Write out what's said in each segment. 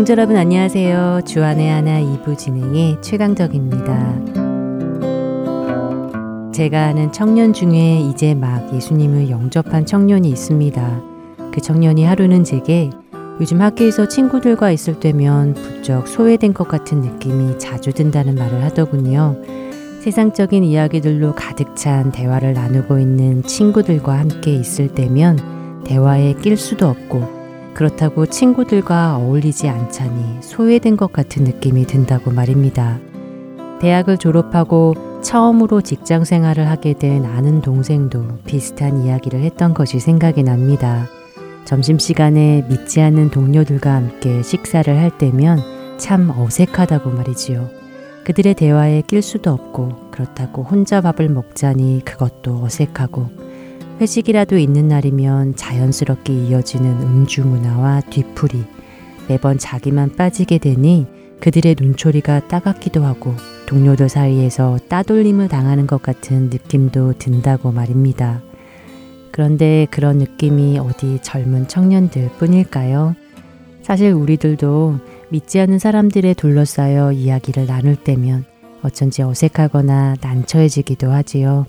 애청자 여러분 안녕하세요. 주안의 하나 2부 진행의 최강덕입니다. 제가 아는 청년 중에 이제 막 예수님을 영접한 청년이 있습니다. 그 청년이 하루는 제게 요즘 학교에서 친구들과 있을 때면 부쩍 소외된 것 같은 느낌이 자주 든다는 말을 하더군요. 세상적인 이야기들로 가득 찬 대화를 나누고 있는 친구들과 함께 있을 때면 대화에 낄 수도 없고 그렇다고 친구들과 어울리지 않자니 소외된 것 같은 느낌이 든다고 말입니다. 대학을 졸업하고 처음으로 직장 생활을 하게 된 아는 동생도 비슷한 이야기를 했던 것이 생각이 납니다. 점심시간에 믿지 않는 동료들과 함께 식사를 할 때면 참 어색하다고 말이지요. 그들의 대화에 낄 수도 없고 그렇다고 혼자 밥을 먹자니 그것도 어색하고 회식이라도 있는 날이면 자연스럽게 이어지는 음주 문화와 뒤풀이, 매번 자기만 빠지게 되니 그들의 눈초리가 따갑기도 하고 동료들 사이에서 따돌림을 당하는 것 같은 느낌도 든다고 말입니다. 그런데 그런 느낌이 어디 젊은 청년들 뿐일까요? 사실 우리들도 믿지 않는 사람들에 둘러싸여 이야기를 나눌 때면 어쩐지 어색하거나 난처해지기도 하지요.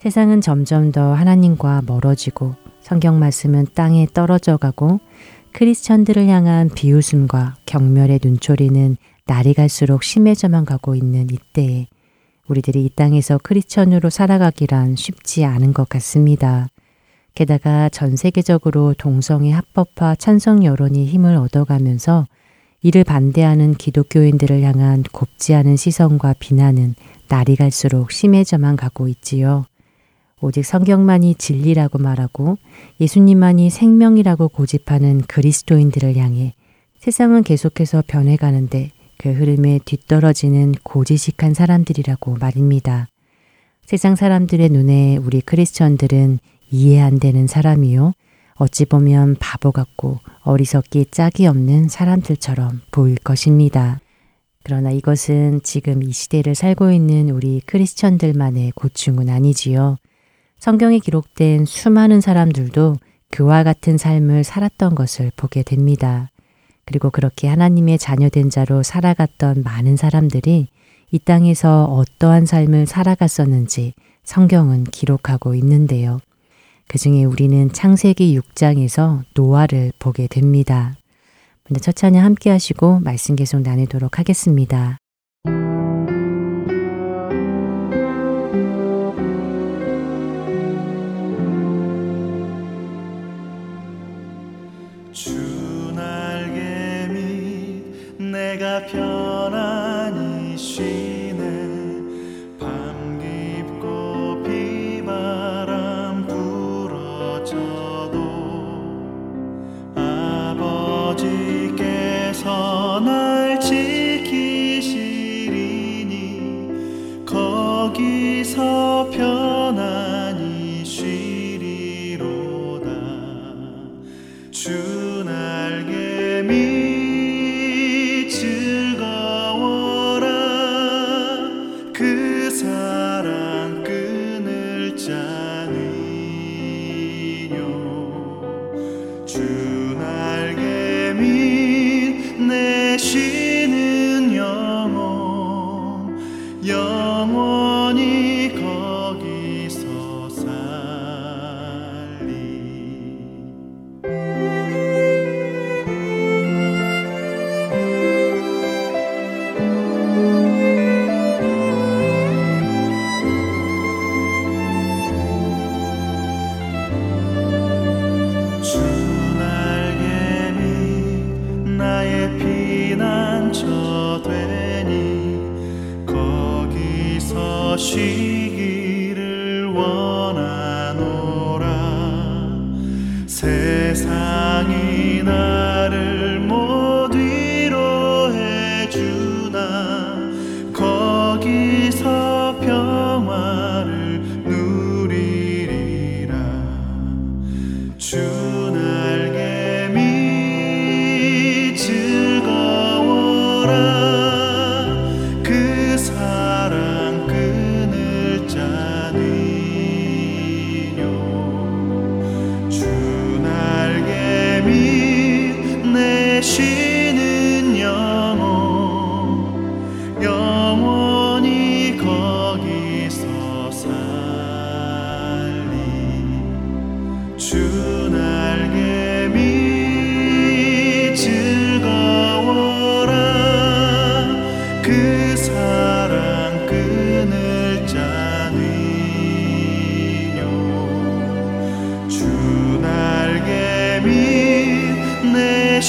세상은 점점 더 하나님과 멀어지고 성경 말씀은 땅에 떨어져 가고 크리스천들을 향한 비웃음과 경멸의 눈초리는 날이 갈수록 심해져만 가고 있는 이때에 우리들이 이 땅에서 크리스천으로 살아가기란 쉽지 않은 것 같습니다. 게다가 전 세계적으로 동성애 합법화 찬성 여론이 힘을 얻어가면서 이를 반대하는 기독교인들을 향한 곱지 않은 시선과 비난은 날이 갈수록 심해져만 가고 있지요. 오직 성경만이 진리라고 말하고 예수님만이 생명이라고 고집하는 그리스도인들을 향해 세상은 계속해서 변해가는데 그 흐름에 뒤떨어지는 고지식한 사람들이라고 말입니다. 세상 사람들의 눈에 우리 크리스천들은 이해 안 되는 사람이요. 어찌 보면 바보 같고 어리석기 짝이 없는 사람들처럼 보일 것입니다. 그러나 이것은 지금 이 시대를 살고 있는 우리 크리스천들만의 고충은 아니지요. 성경에 기록된 수많은 사람들도 그와 같은 삶을 살았던 것을 보게 됩니다. 그리고 그렇게 하나님의 자녀된 자로 살아갔던 많은 사람들이 이 땅에서 어떠한 삶을 살아갔었는지 성경은 기록하고 있는데요. 그 중에 우리는 창세기 6장에서 노아를 보게 됩니다. 먼저 첫 찬양 함께 하시고 말씀 계속 나누도록 하겠습니다. 편안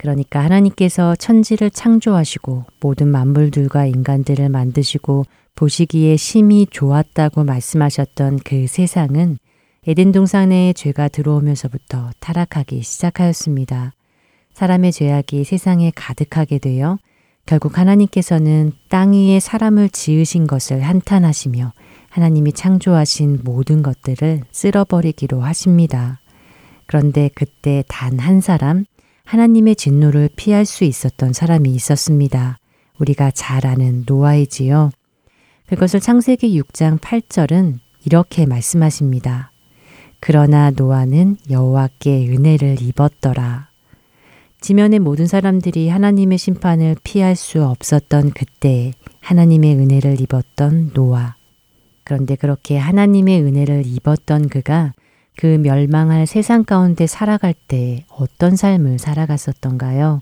그러니까 하나님께서 천지를 창조하시고 모든 만물들과 인간들을 만드시고 보시기에 심히 좋았다고 말씀하셨던 그 세상은 에덴 동산에 죄가 들어오면서부터 타락하기 시작하였습니다. 사람의 죄악이 세상에 가득하게 되어 결국 하나님께서는 땅 위에 사람을 지으신 것을 한탄하시며 하나님이 창조하신 모든 것들을 쓸어버리기로 하십니다. 그런데 그때 단 한 사람, 하나님의 진노를 피할 수 있었던 사람이 있었습니다. 우리가 잘 아는 노아이지요. 그것을 창세기 6장 8절은 이렇게 말씀하십니다. 그러나 노아는 여호와께 은혜를 입었더라. 지면의 모든 사람들이 하나님의 심판을 피할 수 없었던 그때에 하나님의 은혜를 입었던 노아. 그런데 그렇게 하나님의 은혜를 입었던 그가 그 멸망할 세상 가운데 살아갈 때 어떤 삶을 살아갔었던가요?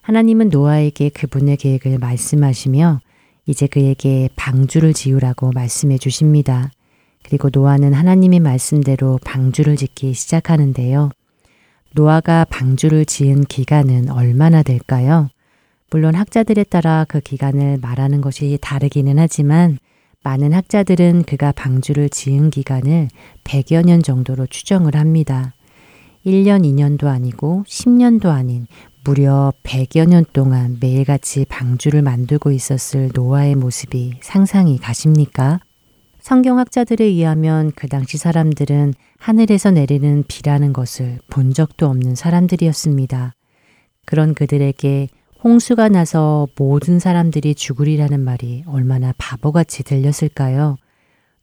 하나님은 노아에게 그분의 계획을 말씀하시며 이제 그에게 방주를 지으라고 말씀해 주십니다. 그리고 노아는 하나님의 말씀대로 방주를 짓기 시작하는데요. 노아가 방주를 지은 기간은 얼마나 될까요? 물론 학자들에 따라 그 기간을 말하는 것이 다르기는 하지만 많은 학자들은 그가 방주를 지은 기간을 100여 년 정도로 추정을 합니다. 1년, 2년도 아니고 10년도 아닌 무려 100여 년 동안 매일같이 방주를 만들고 있었을 노아의 모습이 상상이 가십니까? 성경학자들에 의하면 그 당시 사람들은 하늘에서 내리는 비라는 것을 본 적도 없는 사람들이었습니다. 그런 그들에게 홍수가 나서 모든 사람들이 죽으리라는 말이 얼마나 바보같이 들렸을까요?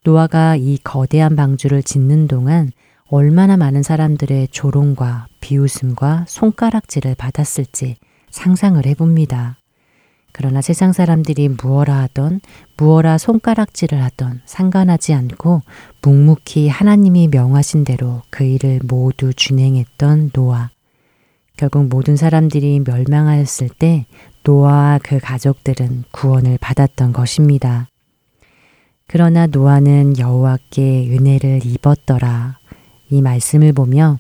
노아가 이 거대한 방주를 짓는 동안 얼마나 많은 사람들의 조롱과 비웃음과 손가락질을 받았을지 상상을 해봅니다. 그러나 세상 사람들이 무어라 하던 무어라 손가락질을 하던 상관하지 않고 묵묵히 하나님이 명하신 대로 그 일을 모두 준행했던 노아. 결국 모든 사람들이 멸망하였을 때 노아와 그 가족들은 구원을 받았던 것입니다. 그러나 노아는 여호와께 은혜를 입었더라. 이 말씀을 보며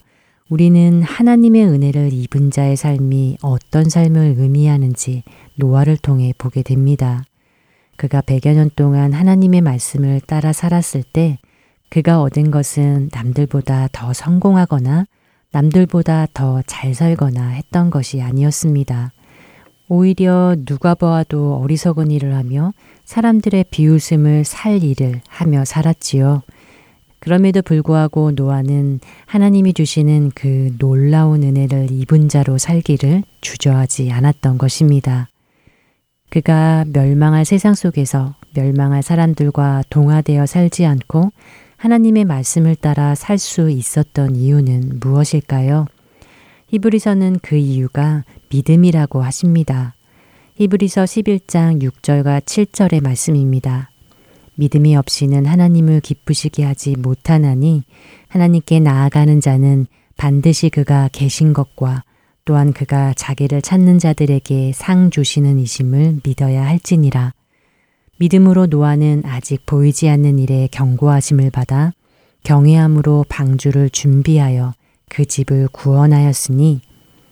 우리는 하나님의 은혜를 입은 자의 삶이 어떤 삶을 의미하는지 노아를 통해 보게 됩니다. 그가 100여 년 동안 하나님의 말씀을 따라 살았을 때 그가 얻은 것은 남들보다 더 성공하거나 남들보다 더 잘 살거나 했던 것이 아니었습니다. 오히려 누가 보아도 어리석은 일을 하며 사람들의 비웃음을 살 일을 하며 살았지요. 그럼에도 불구하고 노아는 하나님이 주시는 그 놀라운 은혜를 입은 자로 살기를 주저하지 않았던 것입니다. 그가 멸망할 세상 속에서 멸망할 사람들과 동화되어 살지 않고 하나님의 말씀을 따라 살 수 있었던 이유는 무엇일까요? 히브리서는 그 이유가 믿음이라고 하십니다. 히브리서 11장 6절과 7절의 말씀입니다. 믿음이 없이는 하나님을 기쁘시게 하지 못하나니 하나님께 나아가는 자는 반드시 그가 계신 것과 또한 그가 자기를 찾는 자들에게 상 주시는 이심을 믿어야 할지니라. 믿음으로 노아는 아직 보이지 않는 일에 경고하심을 받아 경외함으로 방주를 준비하여 그 집을 구원하였으니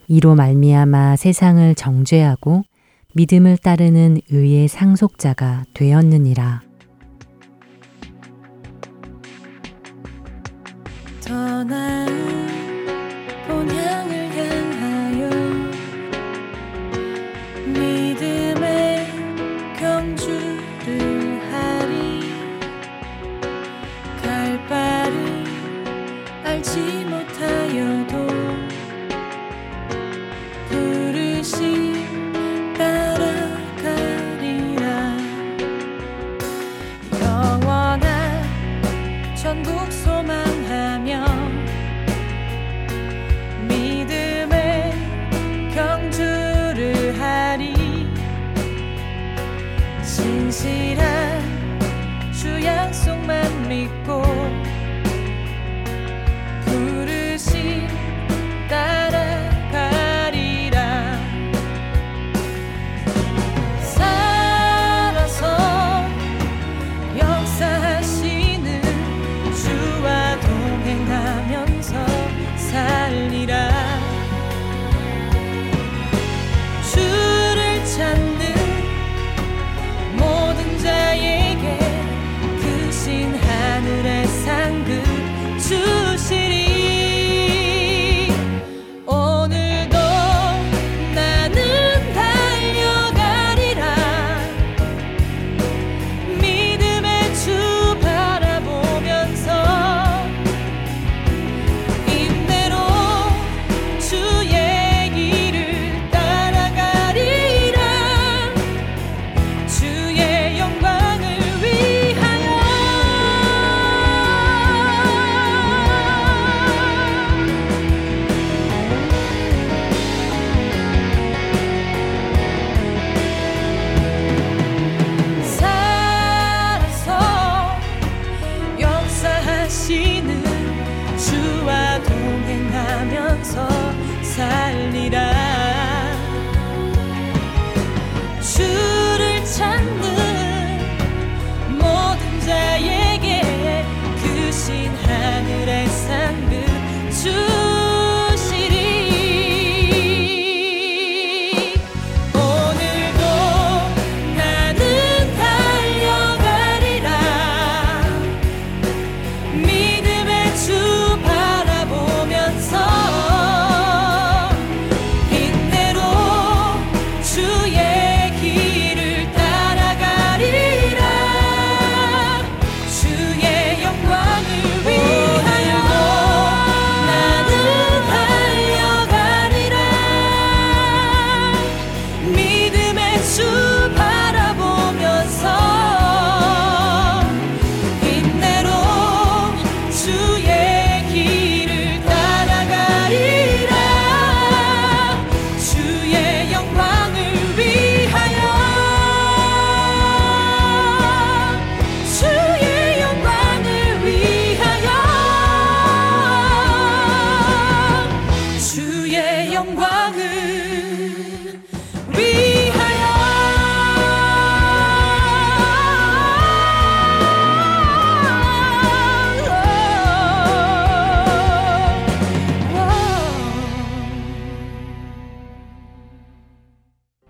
이로 말미암아 세상을 정죄하고 믿음을 따르는 의의 상속자가 되었느니라. 더 나은 본향을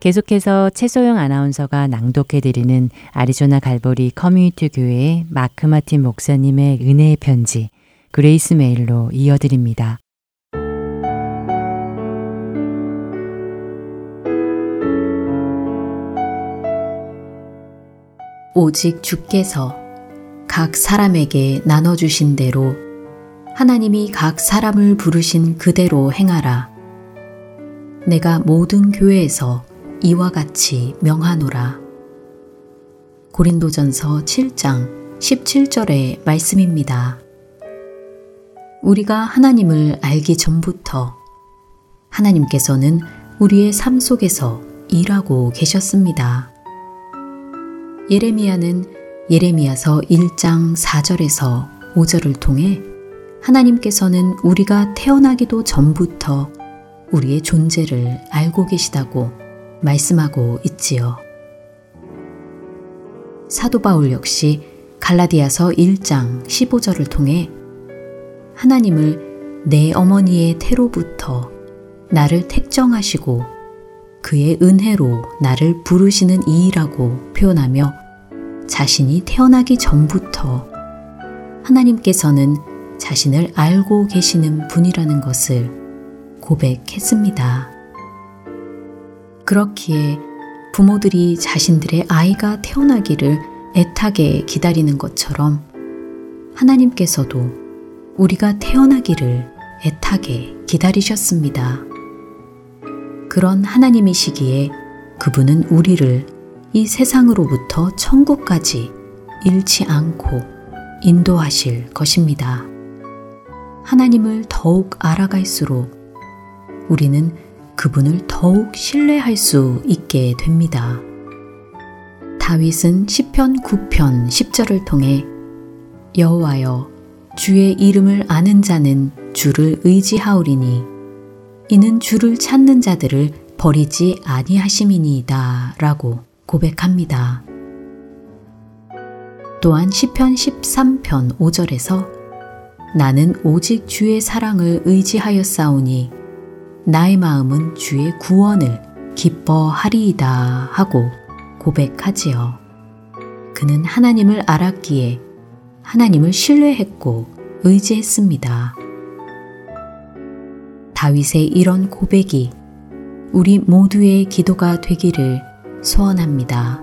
계속해서 최소영 아나운서가 낭독해드리는 아리조나 갈보리 커뮤니티 교회의 마크 마틴 목사님의 은혜의 편지 Grace Mail로 이어드립니다. 오직 주께서 각 사람에게 나눠주신 대로 하나님이 각 사람을 부르신 그대로 행하라. 내가 모든 교회에서 이와 같이 명하노라. 고린도전서 7장 17절의 말씀입니다. 우리가 하나님을 알기 전부터 하나님께서는 우리의 삶 속에서 일하고 계셨습니다. 예레미야는 예레미야서 1장 4절에서 5절을 통해 하나님께서는 우리가 태어나기도 전부터 우리의 존재를 알고 계시다고 말씀하고 있지요. 사도 바울 역시 갈라디아서 1장 15절을 통해 하나님을 내 어머니의 태로부터 나를 택정하시고 그의 은혜로 나를 부르시는 이라고 표현하며 자신이 태어나기 전부터 하나님께서는 자신을 알고 계시는 분이라는 것을 고백했습니다. 그렇기에 부모들이 자신들의 아이가 태어나기를 애타게 기다리는 것처럼 하나님께서도 우리가 태어나기를 애타게 기다리셨습니다. 그런 하나님이시기에 그분은 우리를 이 세상으로부터 천국까지 잃지 않고 인도하실 것입니다. 하나님을 더욱 알아갈수록 우리는 그분을 더욱 신뢰할 수 있게 됩니다. 다윗은 시편 9편 10절을 통해 여호와여 주의 이름을 아는 자는 주를 의지하오리니 이는 주를 찾는 자들을 버리지 아니하심이니이다 라고 고백합니다. 또한 시편 13편 5절에서 나는 오직 주의 사랑을 의지하였사오니 나의 마음은 주의 구원을 기뻐하리이다 하고 고백하지요. 그는 하나님을 알았기에 하나님을 신뢰했고 의지했습니다. 다윗의 이런 고백이 우리 모두의 기도가 되기를 소원합니다.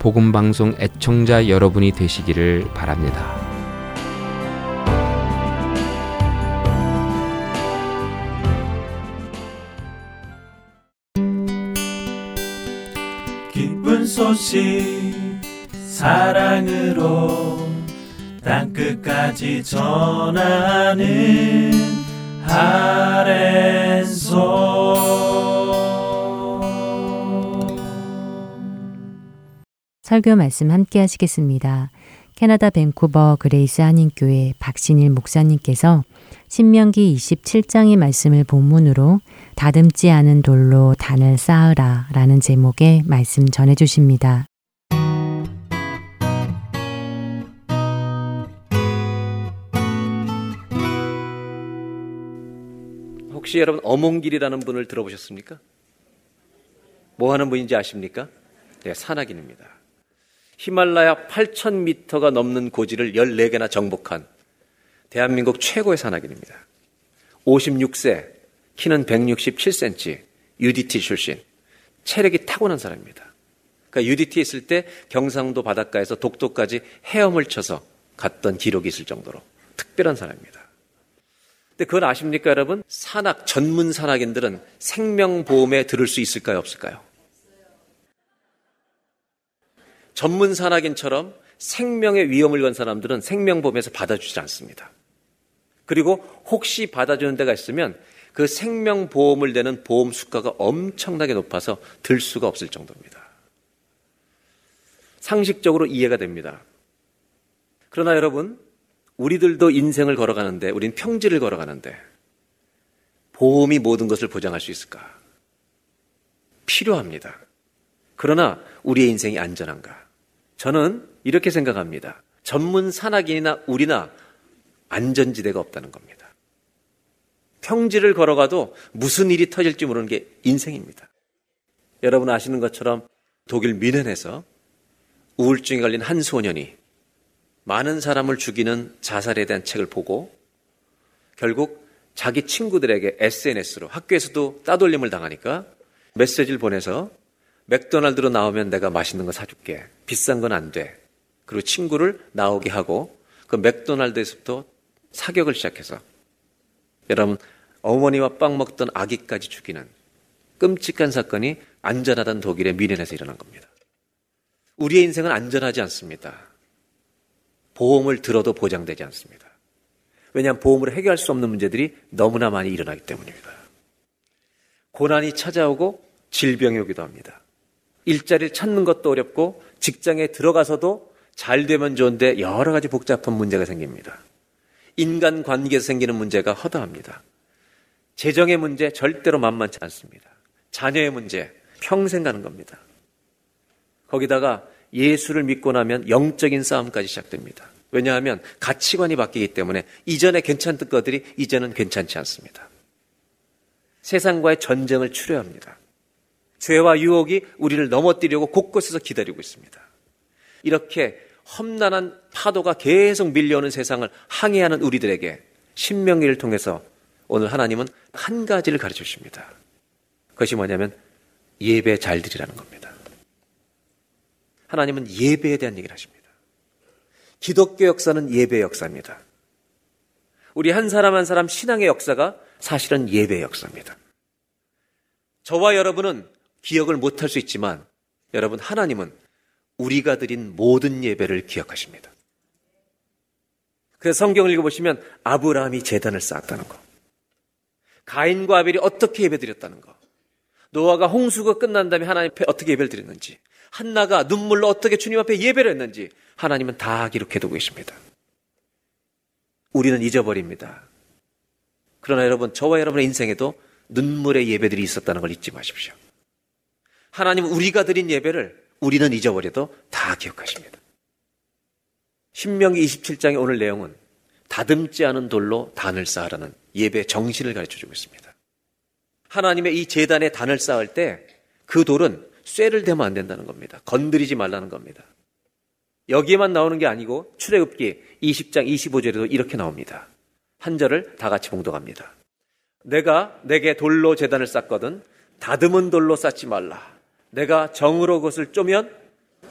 복음 방송 애청자 여러분이 되시기를 바랍니다. 기쁜 소식 사랑으로 땅끝까지 전하는 아랜소 설교 말씀 함께 하시겠습니다. 캐나다 밴쿠버 그레이스 한인교회 박신일 목사님께서 신명기 27장의 말씀을 본문으로 다듬지 않은 돌로 단을 쌓으라 라는 제목의 말씀 전해 주십니다. 혹시 여러분 어몽길이라는 분을 들어보셨습니까? 뭐 하는 분인지 아십니까? 네, 산악인입니다. 히말라야 8,000m가 넘는 고지를 14개나 정복한 대한민국 최고의 산악인입니다. 56세, 키는 167cm, UDT 출신, 체력이 타고난 사람입니다. 그러니까 UDT 있을 때 경상도 바닷가에서 독도까지 헤엄을 쳐서 갔던 기록이 있을 정도로 특별한 사람입니다. 근데 그건 아십니까, 여러분? 산악, 전문 산악인들은 생명보험에 들을 수 있을까요, 없을까요? 전문 산악인처럼 생명의 위험을 건 사람들은 생명보험에서 받아주지 않습니다. 그리고 혹시 받아주는 데가 있으면 그 생명보험을 내는 보험 수가가 엄청나게 높아서 들 수가 없을 정도입니다. 상식적으로 이해가 됩니다. 그러나 여러분, 우리들도 인생을 걸어가는데, 우린 평지를 걸어가는데, 보험이 모든 것을 보장할 수 있을까? 필요합니다. 그러나 우리의 인생이 안전한가? 저는 이렇게 생각합니다. 전문 산악인이나 우리나 안전지대가 없다는 겁니다. 평지를 걸어가도 무슨 일이 터질지 모르는 게 인생입니다. 여러분 아시는 것처럼 독일 미넨에서 우울증에 걸린 한 소년이 많은 사람을 죽이는 자살에 대한 책을 보고 결국 자기 친구들에게 SNS로 학교에서도 따돌림을 당하니까 메시지를 보내서 맥도날드로 나오면 내가 맛있는 거 사줄게. 비싼 건 안 돼. 그리고 친구를 나오게 하고 그 맥도날드에서부터 사격을 시작해서 여러분 어머니와 빵 먹던 아기까지 죽이는 끔찍한 사건이 안전하던 독일의 미넨에서 일어난 겁니다. 우리의 인생은 안전하지 않습니다. 보험을 들어도 보장되지 않습니다. 왜냐하면 보험으로 해결할 수 없는 문제들이 너무나 많이 일어나기 때문입니다. 고난이 찾아오고 질병이 오기도 합니다. 일자리를 찾는 것도 어렵고 직장에 들어가서도 잘 되면 좋은데 여러 가지 복잡한 문제가 생깁니다. 인간 관계에서 생기는 문제가 허다합니다. 재정의 문제 절대로 만만치 않습니다. 자녀의 문제 평생 가는 겁니다. 거기다가 예수를 믿고 나면 영적인 싸움까지 시작됩니다. 왜냐하면 가치관이 바뀌기 때문에 이전에 괜찮던 것들이 이제는 괜찮지 않습니다. 세상과의 전쟁을 치료합니다. 죄와 유혹이 우리를 넘어뜨리려고 곳곳에서 기다리고 있습니다. 이렇게 험난한 파도가 계속 밀려오는 세상을 항해하는 우리들에게 신명기를 통해서 오늘 하나님은 한 가지를 가르쳐 주십니다. 그것이 뭐냐면 예배 잘 드리라는 겁니다. 하나님은 예배에 대한 얘기를 하십니다. 기독교 역사는 예배 역사입니다. 우리 한 사람 한 사람 신앙의 역사가 사실은 예배 역사입니다. 저와 여러분은 기억을 못할 수 있지만 여러분 하나님은 우리가 드린 모든 예배를 기억하십니다. 그래서 성경을 읽어보시면 아브라함이 재단을 쌓았다는 거. 가인과 아벨이 어떻게 예배드렸다는 거. 노아가 홍수가 끝난 다음에 하나님 앞에 어떻게 예배를 드렸는지. 한나가 눈물로 어떻게 주님 앞에 예배를 했는지 하나님은 다 기록해두고 계십니다. 우리는 잊어버립니다. 그러나 여러분, 저와 여러분의 인생에도 눈물의 예배들이 있었다는 걸 잊지 마십시오. 하나님 우리가 드린 예배를 우리는 잊어버려도 다 기억하십니다. 신명기 27장의 오늘 내용은 다듬지 않은 돌로 단을 쌓으라는 예배 정신을 가르쳐 주고 있습니다. 하나님의 이 재단에 단을 쌓을 때 그 돌은 쇠를 대면 안 된다는 겁니다. 건드리지 말라는 겁니다. 여기에만 나오는 게 아니고 출애굽기 20장 25절에도 이렇게 나옵니다. 한 절을 다 같이 봉독합니다. 내가 내게 돌로 재단을 쌓거든 다듬은 돌로 쌓지 말라. 내가 정으로 그것을 쪼면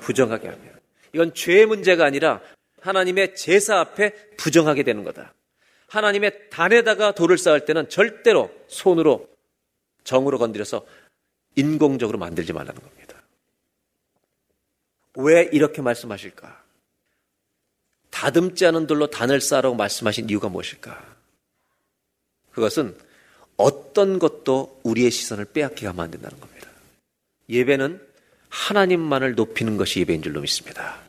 부정하게 하며. 이건 죄의 문제가 아니라 하나님의 제사 앞에 부정하게 되는 거다. 하나님의 단에다가 돌을 쌓을 때는 절대로 손으로 정으로 건드려서 인공적으로 만들지 말라는 겁니다. 왜 이렇게 말씀하실까? 다듬지 않은 돌로 단을 쌓으라고 말씀하신 이유가 무엇일까? 그것은 어떤 것도 우리의 시선을 빼앗기게 하면 안 된다는 겁니다. 예배는 하나님만을 높이는 것이 예배인 줄로 믿습니다.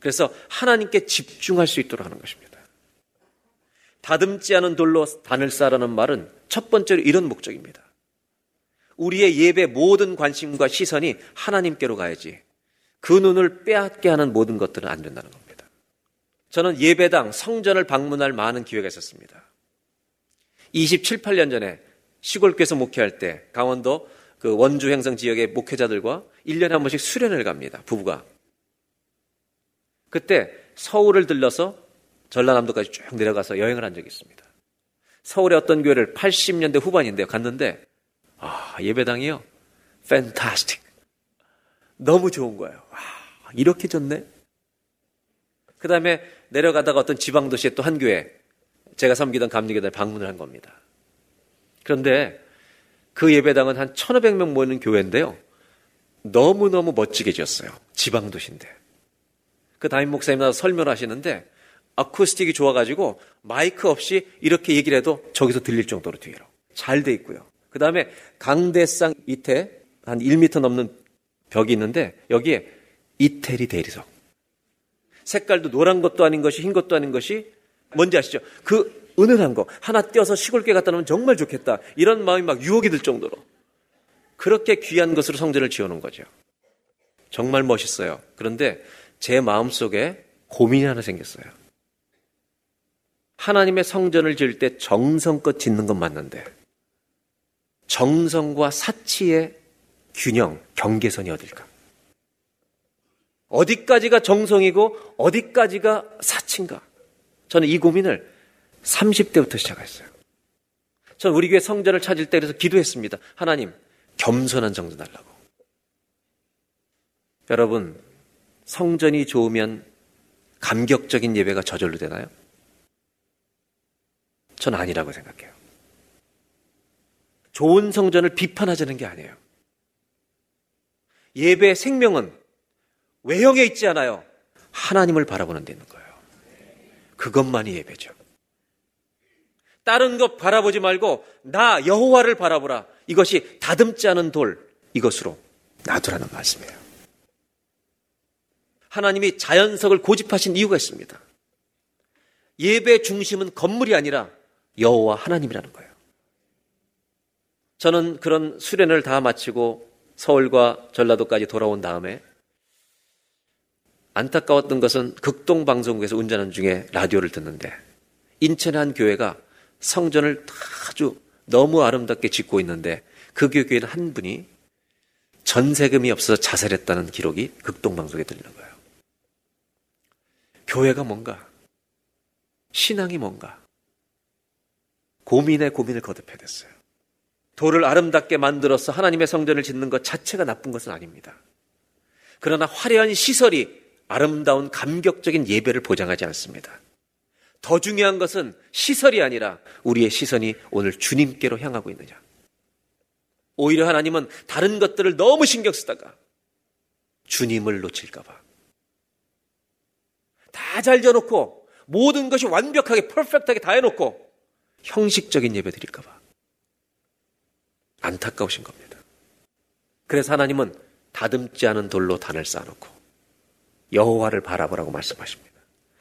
그래서 하나님께 집중할 수 있도록 하는 것입니다. 다듬지 않은 돌로 단을 쌓으라는 말은 첫 번째로 이런 목적입니다. 우리의 예배 모든 관심과 시선이 하나님께로 가야지 그 눈을 빼앗게 하는 모든 것들은 안 된다는 겁니다. 저는 예배당, 성전을 방문할 많은 기회가 있었습니다. 27, 8년 전에 시골교에서 목회할 때 강원도 그 원주 행성 지역의 목회자들과 1년에 한 번씩 수련을 갑니다. 부부가. 그때 서울을 들러서 전라남도까지 쭉 내려가서 여행을 한 적이 있습니다. 서울의 어떤 교회를 80년대 후반인데요. 갔는데 아, 예배당이요. 팬타스틱. 너무 좋은 거예요. 와, 이렇게 좋네. 그 다음에 내려가다가 어떤 지방 도시의 또 한 교회, 제가 섬기던 감리교단에 방문을 한 겁니다. 그런데 그 예배당은 한 1500명 모이는 교회인데요. 너무너무 멋지게 지었어요. 지방도시인데. 그 담임 목사님 나서 설명을 하시는데 아쿠스틱이 좋아가지고 마이크 없이 이렇게 얘기를 해도 저기서 들릴 정도로 뒤로 잘 돼 있고요. 그 다음에 강대상 밑에 한 1m 넘는 벽이 있는데 여기에 이태리 대리석. 색깔도 노란 것도 아닌 것이 흰 것도 아닌 것이 뭔지 아시죠? 그 은은한 거 하나 떼어서 시골께 갖다 놓으면 정말 좋겠다. 이런 마음이 막 유혹이 들 정도로 그렇게 귀한 것으로 성전을 지어놓은 거죠. 정말 멋있어요. 그런데 제 마음 속에 고민이 하나 생겼어요. 하나님의 성전을 지을 때 정성껏 짓는 건 맞는데 정성과 사치의 균형, 경계선이 어딜까? 어디까지가 정성이고 어디까지가 사치인가? 저는 이 고민을 30대부터 시작했어요. 저는 우리 교회 성전을 찾을 때 그래서 기도했습니다. 하나님, 겸손한 정도 달라고. 여러분, 성전이 좋으면 감격적인 예배가 저절로 되나요? 전 아니라고 생각해요. 좋은 성전을 비판하자는 게 아니에요. 예배의 생명은 외형에 있지 않아요. 하나님을 바라보는 데 있는 거예요. 그것만이 예배죠. 다른 것 바라보지 말고 나 여호와를 바라보라. 이것이 다듬지 않은 돌 이것으로 놔두라는 말씀이에요. 하나님이 자연석을 고집하신 이유가 있습니다. 예배 중심은 건물이 아니라 여호와 하나님이라는 거예요. 저는 그런 수련을 다 마치고 서울과 전라도까지 돌아온 다음에 안타까웠던 것은 극동 방송국에서 운전하는 중에 라디오를 듣는데 인천의 한 교회가 성전을 아주 너무 아름답게 짓고 있는데 그 교회는 한 분이 전세금이 없어서 자살했다는 기록이 극동방송에 들리는 거예요. 교회가 뭔가, 신앙이 뭔가, 고민에 고민을 거듭해야 됐어요. 돌을 아름답게 만들어서 하나님의 성전을 짓는 것 자체가 나쁜 것은 아닙니다. 그러나 화려한 시설이 아름다운 감격적인 예배를 보장하지 않습니다. 더 중요한 것은 시설이 아니라 우리의 시선이 오늘 주님께로 향하고 있느냐. 오히려 하나님은 다른 것들을 너무 신경 쓰다가 주님을 놓칠까봐. 다잘 지어놓고 모든 것이 완벽하게 퍼펙트하게 다 해놓고 형식적인 예배 드릴까봐. 안타까우신 겁니다. 그래서 하나님은 다듬지 않은 돌로 단을 쌓아놓고 여호와를 바라보라고 말씀하십니다.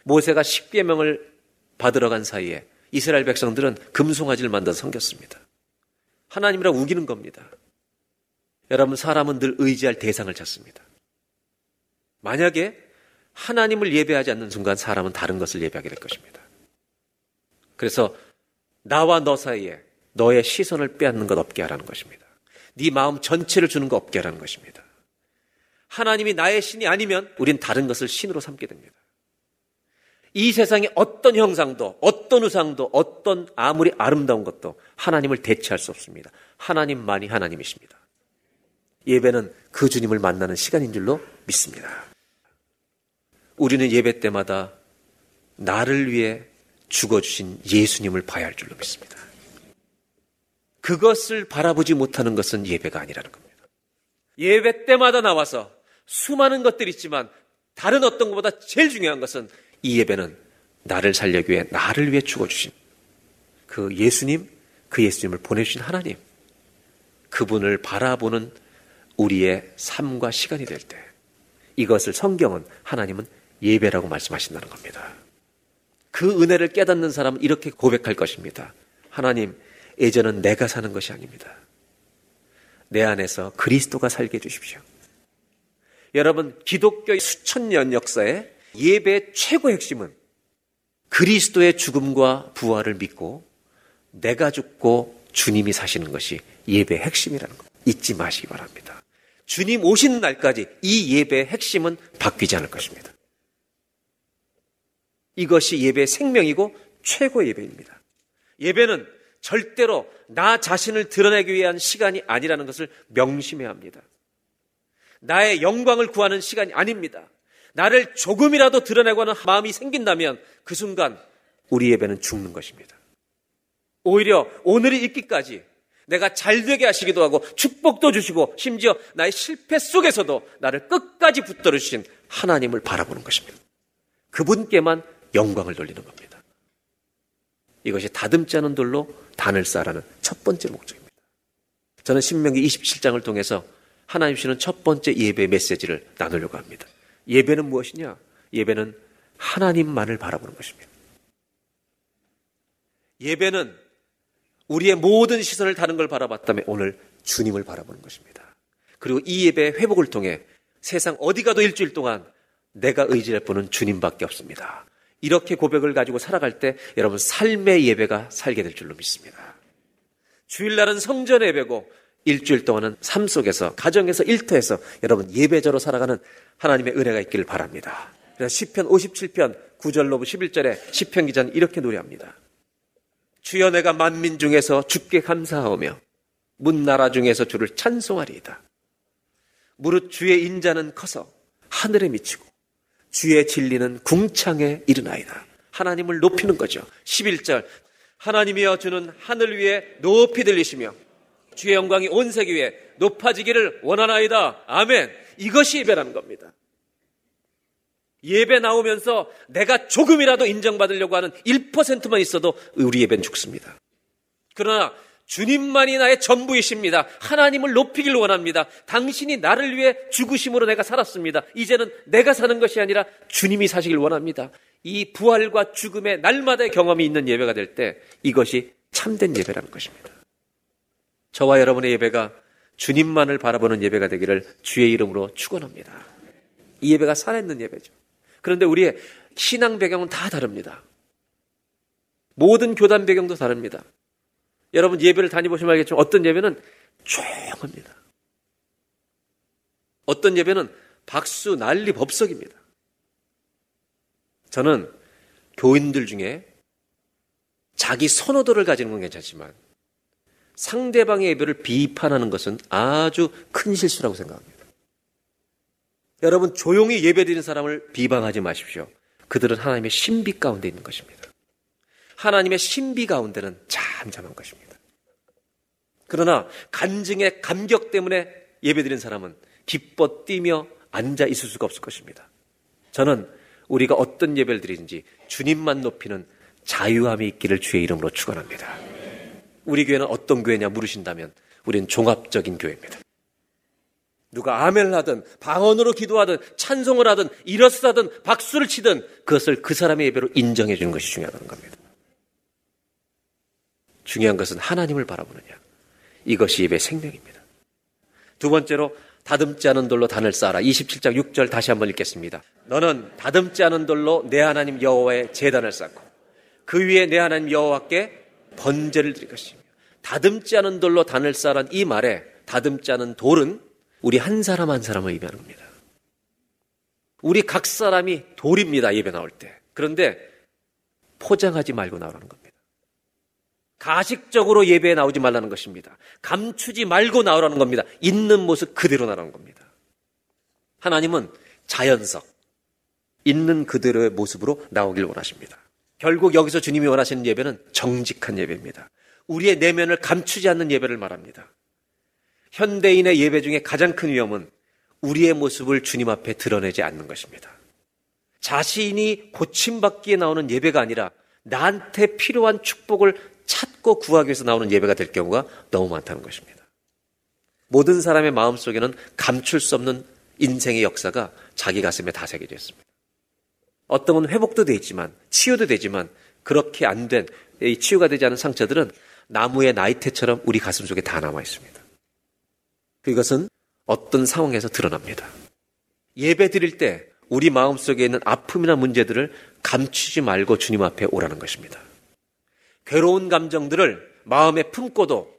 모세가 십계명을 받으러 간 사이에 이스라엘 백성들은 금송아지를 만들어 섬겼습니다. 하나님이라 우기는 겁니다. 여러분 사람은 늘 의지할 대상을 찾습니다. 만약에 하나님을 예배하지 않는 순간 사람은 다른 것을 예배하게 될 것입니다. 그래서 나와 너 사이에 너의 시선을 빼앗는 것 없게 하라는 것입니다. 네 마음 전체를 주는 것 없게 하라는 것입니다. 하나님이 나의 신이 아니면 우린 다른 것을 신으로 삼게 됩니다. 이 세상의 어떤 형상도, 어떤 우상도, 어떤 아무리 아름다운 것도 하나님을 대체할 수 없습니다. 하나님만이 하나님이십니다. 예배는 그 주님을 만나는 시간인 줄로 믿습니다. 우리는 예배 때마다 나를 위해 죽어주신 예수님을 봐야 할 줄로 믿습니다. 그것을 바라보지 못하는 것은 예배가 아니라는 겁니다. 예배 때마다 나와서 수많은 것들이 있지만 다른 어떤 것보다 제일 중요한 것은 이 예배는 나를 살려기 위해 나를 위해 죽어주신 그 예수님, 그 예수님을 보내주신 하나님, 그분을 바라보는 우리의 삶과 시간이 될 때 이것을 성경은 하나님은 예배라고 말씀하신다는 겁니다. 그 은혜를 깨닫는 사람은 이렇게 고백할 것입니다. 하나님, 예전은 내가 사는 것이 아닙니다. 내 안에서 그리스도가 살게 해주십시오. 여러분, 기독교의 수천 년 역사에 예배의 최고 핵심은 그리스도의 죽음과 부활을 믿고 내가 죽고 주님이 사시는 것이 예배의 핵심이라는 것 잊지 마시기 바랍니다. 주님 오시는 날까지 이 예배의 핵심은 바뀌지 않을 것입니다. 이것이 예배의 생명이고 최고의 예배입니다. 예배는 절대로 나 자신을 드러내기 위한 시간이 아니라는 것을 명심해야 합니다. 나의 영광을 구하는 시간이 아닙니다. 나를 조금이라도 드러내고 하는 마음이 생긴다면 그 순간 우리 예배는 죽는 것입니다. 오히려 오늘이 있기까지 내가 잘 되게 하시기도 하고 축복도 주시고 심지어 나의 실패 속에서도 나를 끝까지 붙들어 주신 하나님을 바라보는 것입니다. 그분께만 영광을 돌리는 겁니다. 이것이 다듬지 않은 돌로 단을 쌓라는 첫 번째 목적입니다. 저는 신명기 27장을 통해서 하나님 주시는 첫 번째 예배 메시지를 나누려고 합니다. 예배는 무엇이냐? 예배는 하나님만을 바라보는 것입니다. 예배는 우리의 모든 시선을 다른 걸 바라봤다면 오늘 주님을 바라보는 것입니다. 그리고 이 예배의 회복을 통해 세상 어디 가도 일주일 동안 내가 의지할 분은 주님밖에 없습니다. 이렇게 고백을 가지고 살아갈 때 여러분 삶의 예배가 살게 될 줄로 믿습니다. 주일날은 성전 예배고 일주일 동안은 삶 속에서 가정에서 일터에서 여러분 예배자로 살아가는 하나님의 은혜가 있기를 바랍니다. 그래서 시편 57편 9절로부 11절에 시편 기자는 이렇게 노래합니다. 주여 내가 만민 중에서 주께 감사하오며 문 나라 중에서 주를 찬송하리이다. 무릇 주의 인자는 커서 하늘에 미치고 주의 진리는 궁창에 이르나이다. 하나님을 높이는 거죠. 11절 하나님이여 주는 하늘 위에 높이 들리시며 주의 영광이 온 세계 위에 높아지기를 원하나이다. 아멘. 이것이 예배라는 겁니다. 예배 나오면서 내가 조금이라도 인정받으려고 하는 1%만 있어도 우리 예배는 죽습니다. 그러나 주님만이 나의 전부이십니다. 하나님을 높이길 원합니다. 당신이 나를 위해 죽으심으로 내가 살았습니다. 이제는 내가 사는 것이 아니라 주님이 사시길 원합니다. 이 부활과 죽음의 날마다의 경험이 있는 예배가 될 때 이것이 참된 예배라는 것입니다. 저와 여러분의 예배가 주님만을 바라보는 예배가 되기를 주의 이름으로 축원합니다. 이 예배가 살아있는 예배죠. 그런데 우리의 신앙 배경은 다 다릅니다. 모든 교단 배경도 다릅니다. 여러분 예배를 다녀보시면 알겠지만 어떤 예배는 조용합니다. 어떤 예배는 박수 난리 법석입니다. 저는 교인들 중에 자기 선호도를 가지는 건 괜찮지만 상대방의 예배를 비판하는 것은 아주 큰 실수라고 생각합니다. 여러분 조용히 예배드리는 사람을 비방하지 마십시오. 그들은 하나님의 신비 가운데 있는 것입니다. 하나님의 신비 가운데는 잠잠한 것입니다. 그러나 간증의 감격 때문에 예배드리는 사람은 기뻐 뛰며 앉아 있을 수가 없을 것입니다. 저는 우리가 어떤 예배를 드리는지 주님만 높이는 자유함이 있기를 주의 이름으로 축원합니다. 우리 교회는 어떤 교회냐 물으신다면 우리는 종합적인 교회입니다. 누가 아멘을 하든 방언으로 기도하든 찬송을 하든 일어서든 박수를 치든 그것을 그 사람의 예배로 인정해 주는 것이 중요하다는 겁니다. 중요한 것은 하나님을 바라보느냐. 이것이 예배 생명입니다. 두 번째로 다듬지 않은 돌로 단을 쌓아라. 27장 6절 다시 한번 읽겠습니다. 너는 다듬지 않은 돌로 내 하나님 여호와의 제단을 쌓고 그 위에 내 하나님 여호와께 번제를 드릴 것이며 다듬지 않은 돌로 단을 쌓아란 이 말에 다듬지 않은 돌은 우리 한 사람 한 사람을 의미하는 겁니다. 우리 각 사람이 돌입니다. 예배 나올 때. 그런데 포장하지 말고 나오라는 겁니다. 가식적으로 예배에 나오지 말라는 것입니다. 감추지 말고 나오라는 겁니다. 있는 모습 그대로 나라는 겁니다. 하나님은 자연석, 있는 그대로의 모습으로 나오길 원하십니다. 결국 여기서 주님이 원하시는 예배는 정직한 예배입니다. 우리의 내면을 감추지 않는 예배를 말합니다. 현대인의 예배 중에 가장 큰 위험은 우리의 모습을 주님 앞에 드러내지 않는 것입니다. 자신이 고침받기에 나오는 예배가 아니라 나한테 필요한 축복을 찾고 구하기 위해서 나오는 예배가 될 경우가 너무 많다는 것입니다. 모든 사람의 마음 속에는 감출 수 없는 인생의 역사가 자기 가슴에 다 새겨져 있습니다. 어떤 건 회복도 돼 있지만 치유도 되지만 그렇게 안 된 치유가 되지 않은 상처들은 나무의 나이테처럼 우리 가슴 속에 다 남아 있습니다. 그것은 어떤 상황에서 드러납니다. 예배 드릴 때 우리 마음 속에 있는 아픔이나 문제들을 감추지 말고 주님 앞에 오라는 것입니다. 괴로운 감정들을 마음에 품고도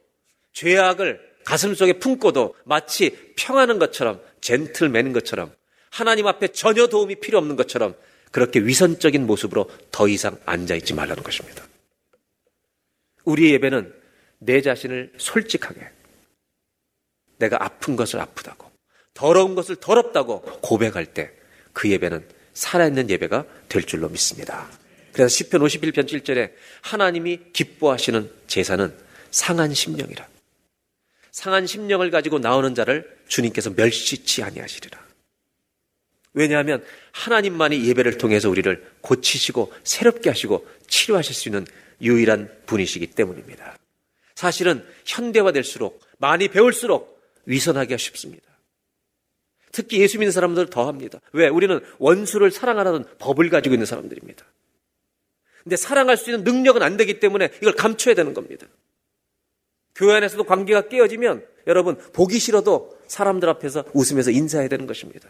죄악을 가슴 속에 품고도 마치 평하는 것처럼 젠틀맨인 것처럼 하나님 앞에 전혀 도움이 필요 없는 것처럼 그렇게 위선적인 모습으로 더 이상 앉아있지 말라는 것입니다. 우리의 예배는 내 자신을 솔직하게 내가 아픈 것을 아프다고 더러운 것을 더럽다고 고백할 때 그 예배는 살아있는 예배가 될 줄로 믿습니다. 그래서 10편 51편 7절에 하나님이 기뻐하시는 제사는 상한 심령이라. 상한 심령을 가지고 나오는 자를 주님께서 멸시치 아니하시리라. 왜냐하면 하나님만이 예배를 통해서 우리를 고치시고 새롭게 하시고 치료하실 수 있는 유일한 분이시기 때문입니다. 사실은 현대화될수록 많이 배울수록 위선하기가 쉽습니다. 특히 예수 믿는 사람들 더 합니다. 왜? 우리는 원수를 사랑하라는 법을 가지고 있는 사람들입니다. 근데 사랑할 수 있는 능력은 안 되기 때문에 이걸 감춰야 되는 겁니다. 교회 안에서도 관계가 깨어지면 여러분 보기 싫어도 사람들 앞에서 웃으면서 인사해야 되는 것입니다.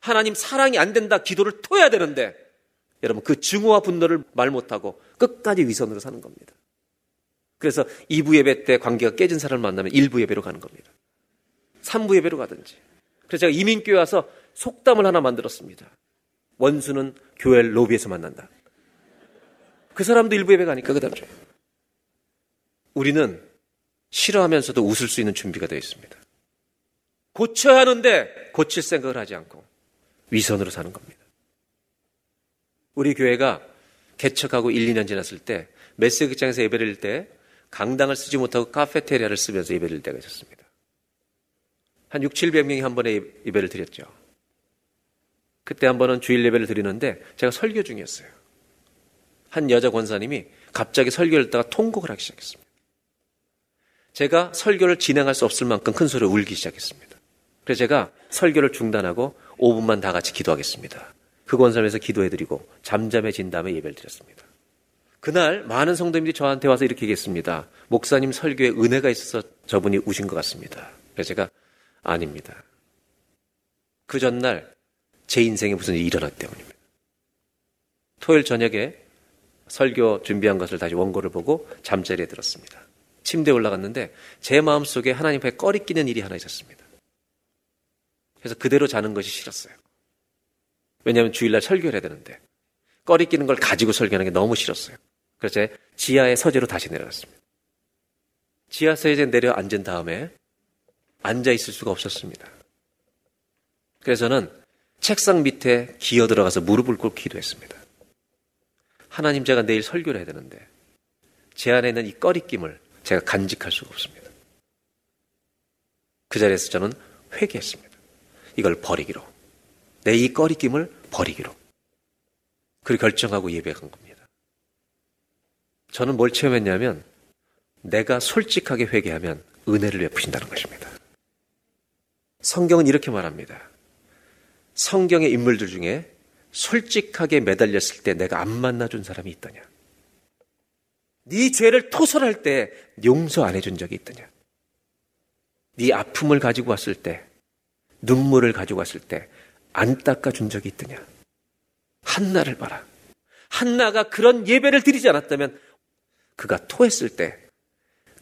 하나님 사랑이 안 된다 기도를 토해야 되는데 여러분 그 증오와 분노를 말 못하고 끝까지 위선으로 사는 겁니다. 그래서 2부 예배 때 관계가 깨진 사람을 만나면 1부 예배로 가는 겁니다. 3부 예배로 가든지. 그래서 제가 이민교회 와서 속담을 하나 만들었습니다. 원수는 교회 로비에서 만난다. 그 사람도 1부 예배 가니까 그 다음 주에. 우리는 싫어하면서도 웃을 수 있는 준비가 되어 있습니다. 고쳐야 하는데 고칠 생각을 하지 않고 위선으로 사는 겁니다. 우리 교회가 개척하고 1, 2년 지났을 때 메시기장에서 예배를 드릴 때 강당을 쓰지 못하고 카페테리아를 쓰면서 예배를 드릴 때가 있었습니다. 한 6, 700명이 한 번에 예배를 드렸죠. 그때 한 번은 주일 예배를 드리는데 제가 설교 중이었어요. 한 여자 권사님이 갑자기 설교를 듣다가 통곡을 하기 시작했습니다. 제가 설교를 진행할 수 없을 만큼 큰 소리로 울기 시작했습니다. 그래서 제가 설교를 중단하고 5분만 다 같이 기도하겠습니다. 그 권사님에서 기도해드리고 잠잠해진 다음에 예배를 드렸습니다. 그날 많은 성도님들이 저한테 와서 이렇게 얘기했습니다. 목사님 설교에 은혜가 있어서 저분이 우신 것 같습니다. 그래서 제가 아닙니다. 그 전날 제 인생에 무슨 일이 일어났기 때문입니다. 토요일 저녁에 설교 준비한 것을 다시 원고를 보고 잠자리에 들었습니다. 침대에 올라갔는데 제 마음속에 하나님 앞에 꺼리 끼는 일이 하나 있었습니다. 그래서 그대로 자는 것이 싫었어요. 왜냐하면 주일날 설교를 해야 되는데 꺼리 끼는 걸 가지고 설교하는 게 너무 싫었어요. 그래서 제 지하의 서재로 다시 내려갔습니다. 지하 서재에 내려 앉은 다음에 앉아 있을 수가 없었습니다. 그래서 저는 책상 밑에 기어 들어가서 무릎을 꿇고 기도했습니다. 하나님 제가 내일 설교를 해야 되는데 제 안에 있는 이 꺼리낌을 제가 간직할 수가 없습니다. 그 자리에서 저는 회개했습니다. 이걸 버리기로. 내 이 꺼리낌을 버리기로. 그리고 결정하고 예배한 겁니다. 저는 뭘 체험했냐면 내가 솔직하게 회개하면 은혜를 베푸신다는 것입니다. 성경은 이렇게 말합니다. 성경의 인물들 중에 솔직하게 매달렸을 때 내가 안 만나준 사람이 있더냐? 네 죄를 토설할 때 용서 안 해준 적이 있더냐? 네 아픔을 가지고 왔을 때 눈물을 가지고 왔을 때 안 닦아준 적이 있더냐? 한나를 봐라. 한나가 그런 예배를 드리지 않았다면 그가 토했을 때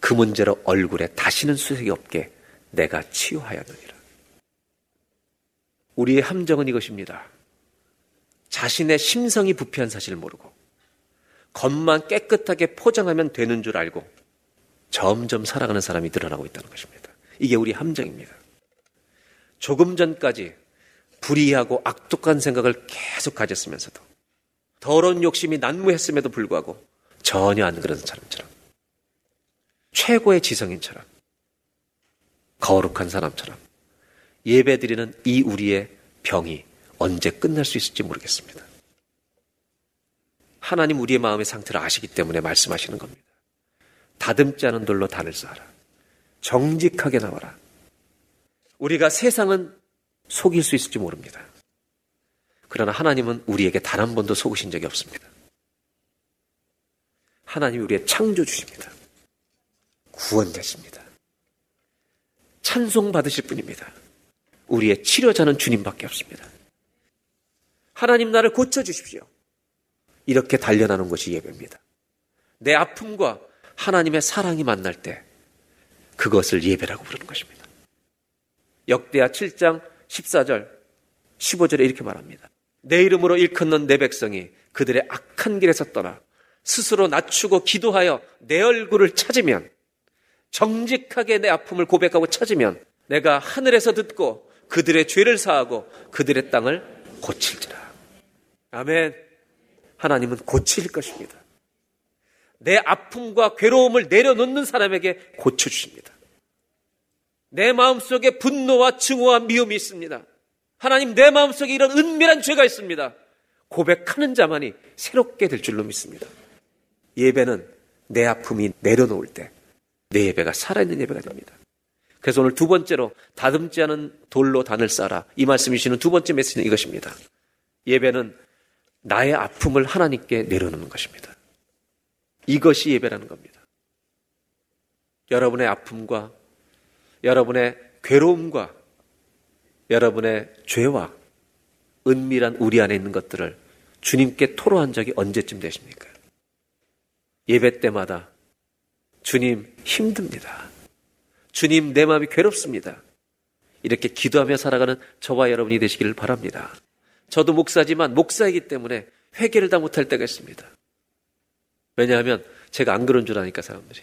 그 문제로 얼굴에 다시는 수색이 없게 내가 치유하였느니라. 우리의 함정은 이것입니다. 자신의 심성이 부패한 사실을 모르고 겉만 깨끗하게 포장하면 되는 줄 알고 점점 살아가는 사람이 늘어나고 있다는 것입니다. 이게 우리 함정입니다. 조금 전까지 불의하고 악독한 생각을 계속 가졌으면서도 더러운 욕심이 난무했음에도 불구하고 전혀 안 그러는 사람처럼 최고의 지성인처럼 거룩한 사람처럼 예배드리는 이 우리의 병이 언제 끝날 수 있을지 모르겠습니다. 하나님 우리의 마음의 상태를 아시기 때문에 말씀하시는 겁니다. 다듬지 않은 돌로 단을 쌓아라. 정직하게 나와라. 우리가 세상은 속일 수 있을지 모릅니다. 그러나 하나님은 우리에게 단 한 번도 속으신 적이 없습니다. 하나님이 우리의 창조주십니다. 구원자십니다. 찬송 받으실 분입니다. 우리의 치료자는 주님밖에 없습니다. 하나님 나를 고쳐주십시오. 이렇게 단련하는 것이 예배입니다. 내 아픔과 하나님의 사랑이 만날 때 그것을 예배라고 부르는 것입니다. 역대하 7장 14절, 15절에 이렇게 말합니다. 내 이름으로 일컫는 내 백성이 그들의 악한 길에서 떠나 스스로 낮추고 기도하여 내 얼굴을 찾으면 정직하게 내 아픔을 고백하고 찾으면 내가 하늘에서 듣고 그들의 죄를 사하고 그들의 땅을 고칠지라. 아멘. 하나님은 고칠 것입니다. 내 아픔과 괴로움을 내려놓는 사람에게 고쳐주십니다. 내 마음속에 분노와 증오와 미움이 있습니다. 하나님 내 마음속에 이런 은밀한 죄가 있습니다. 고백하는 자만이 새롭게 될 줄로 믿습니다. 예배는 내 아픔이 내려놓을 때 내 예배가 살아있는 예배가 됩니다. 그래서 오늘 두 번째로 다듬지 않은 돌로 단을 쌓아라. 이 말씀이시는 두 번째 메시지는 이것입니다. 예배는 나의 아픔을 하나님께 내려놓는 것입니다. 이것이 예배라는 겁니다. 여러분의 아픔과 여러분의 괴로움과 여러분의 죄와 은밀한 우리 안에 있는 것들을 주님께 토로한 적이 언제쯤 되십니까? 예배 때마다 주님 힘듭니다. 주님 내 마음이 괴롭습니다. 이렇게 기도하며 살아가는 저와 여러분이 되시기를 바랍니다. 저도 목사지만 목사이기 때문에 회개를 다 못할 때가 있습니다. 왜냐하면 제가 안 그런 줄 아니까 사람들이.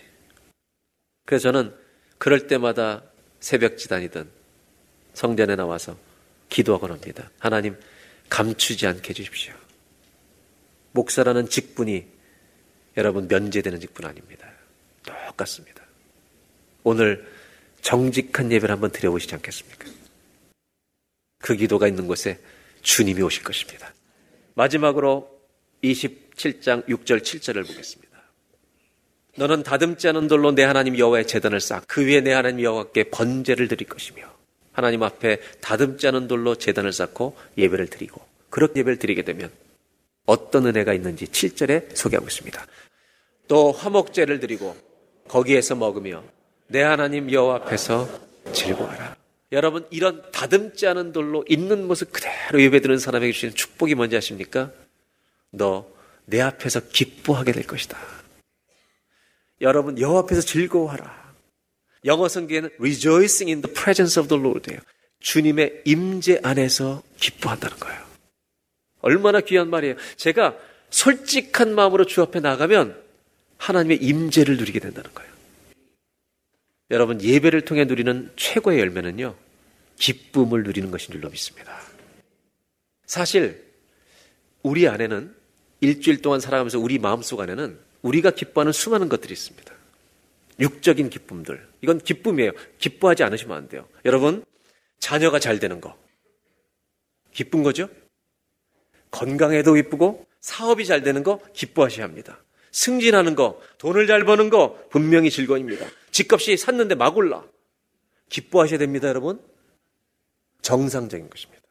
그래서 저는 그럴 때마다 새벽 지단이든 성전에 나와서 기도하곤 합니다. 하나님 감추지 않게 해주십시오. 목사라는 직분이 여러분 면제되는 직분 아닙니다. 똑같습니다. 오늘 정직한 예배를 한번 드려보시지 않겠습니까? 그 기도가 있는 곳에 주님이 오실 것입니다. 마지막으로 27장 6절 7절을 보겠습니다. 너는 다듬지 않은 돌로 내 하나님 여호와의 재단을 쌓그 위에 내 하나님 여호와께 번제를 드릴 것이며 하나님 앞에 다듬지 않은 돌로 재단을 쌓고 예배를 드리고 그렇게 예배를 드리게 되면 어떤 은혜가 있는지 7절에 소개하고 있습니다. 또 화목제를 드리고 거기에서 먹으며 내 하나님 여호와 앞에서 즐거워하라. 여러분 이런 다듬지 않은 돌로 있는 모습 그대로 예배드리는 사람에게 주시는 축복이 뭔지 아십니까? 너 내 앞에서 기뻐하게 될 것이다. 여러분 여호와 앞에서 즐거워하라. 영어 성경에는 rejoicing in the presence of the Lord예요. 주님의 임재 안에서 기뻐한다는 거예요. 얼마나 귀한 말이에요. 제가 솔직한 마음으로 주 앞에 나가면 하나님의 임재를 누리게 된다는 거예요. 여러분 예배를 통해 누리는 최고의 열매는요. 기쁨을 누리는 것인 줄로 믿습니다. 사실 우리 안에는 일주일 동안 살아가면서 우리 마음속 안에는 우리가 기뻐하는 수많은 것들이 있습니다. 육적인 기쁨들. 이건 기쁨이에요. 기뻐하지 않으시면 안 돼요. 여러분, 자녀가 잘 되는 거. 기쁜 거죠? 건강에도 기쁘고 사업이 잘 되는 거 기뻐하셔야 합니다. 승진하는 거, 돈을 잘 버는 거 분명히 즐거움입니다. 집값이 샀는데 막 올라. 기뻐하셔야 됩니다, 여러분. 정상적인 것입니다.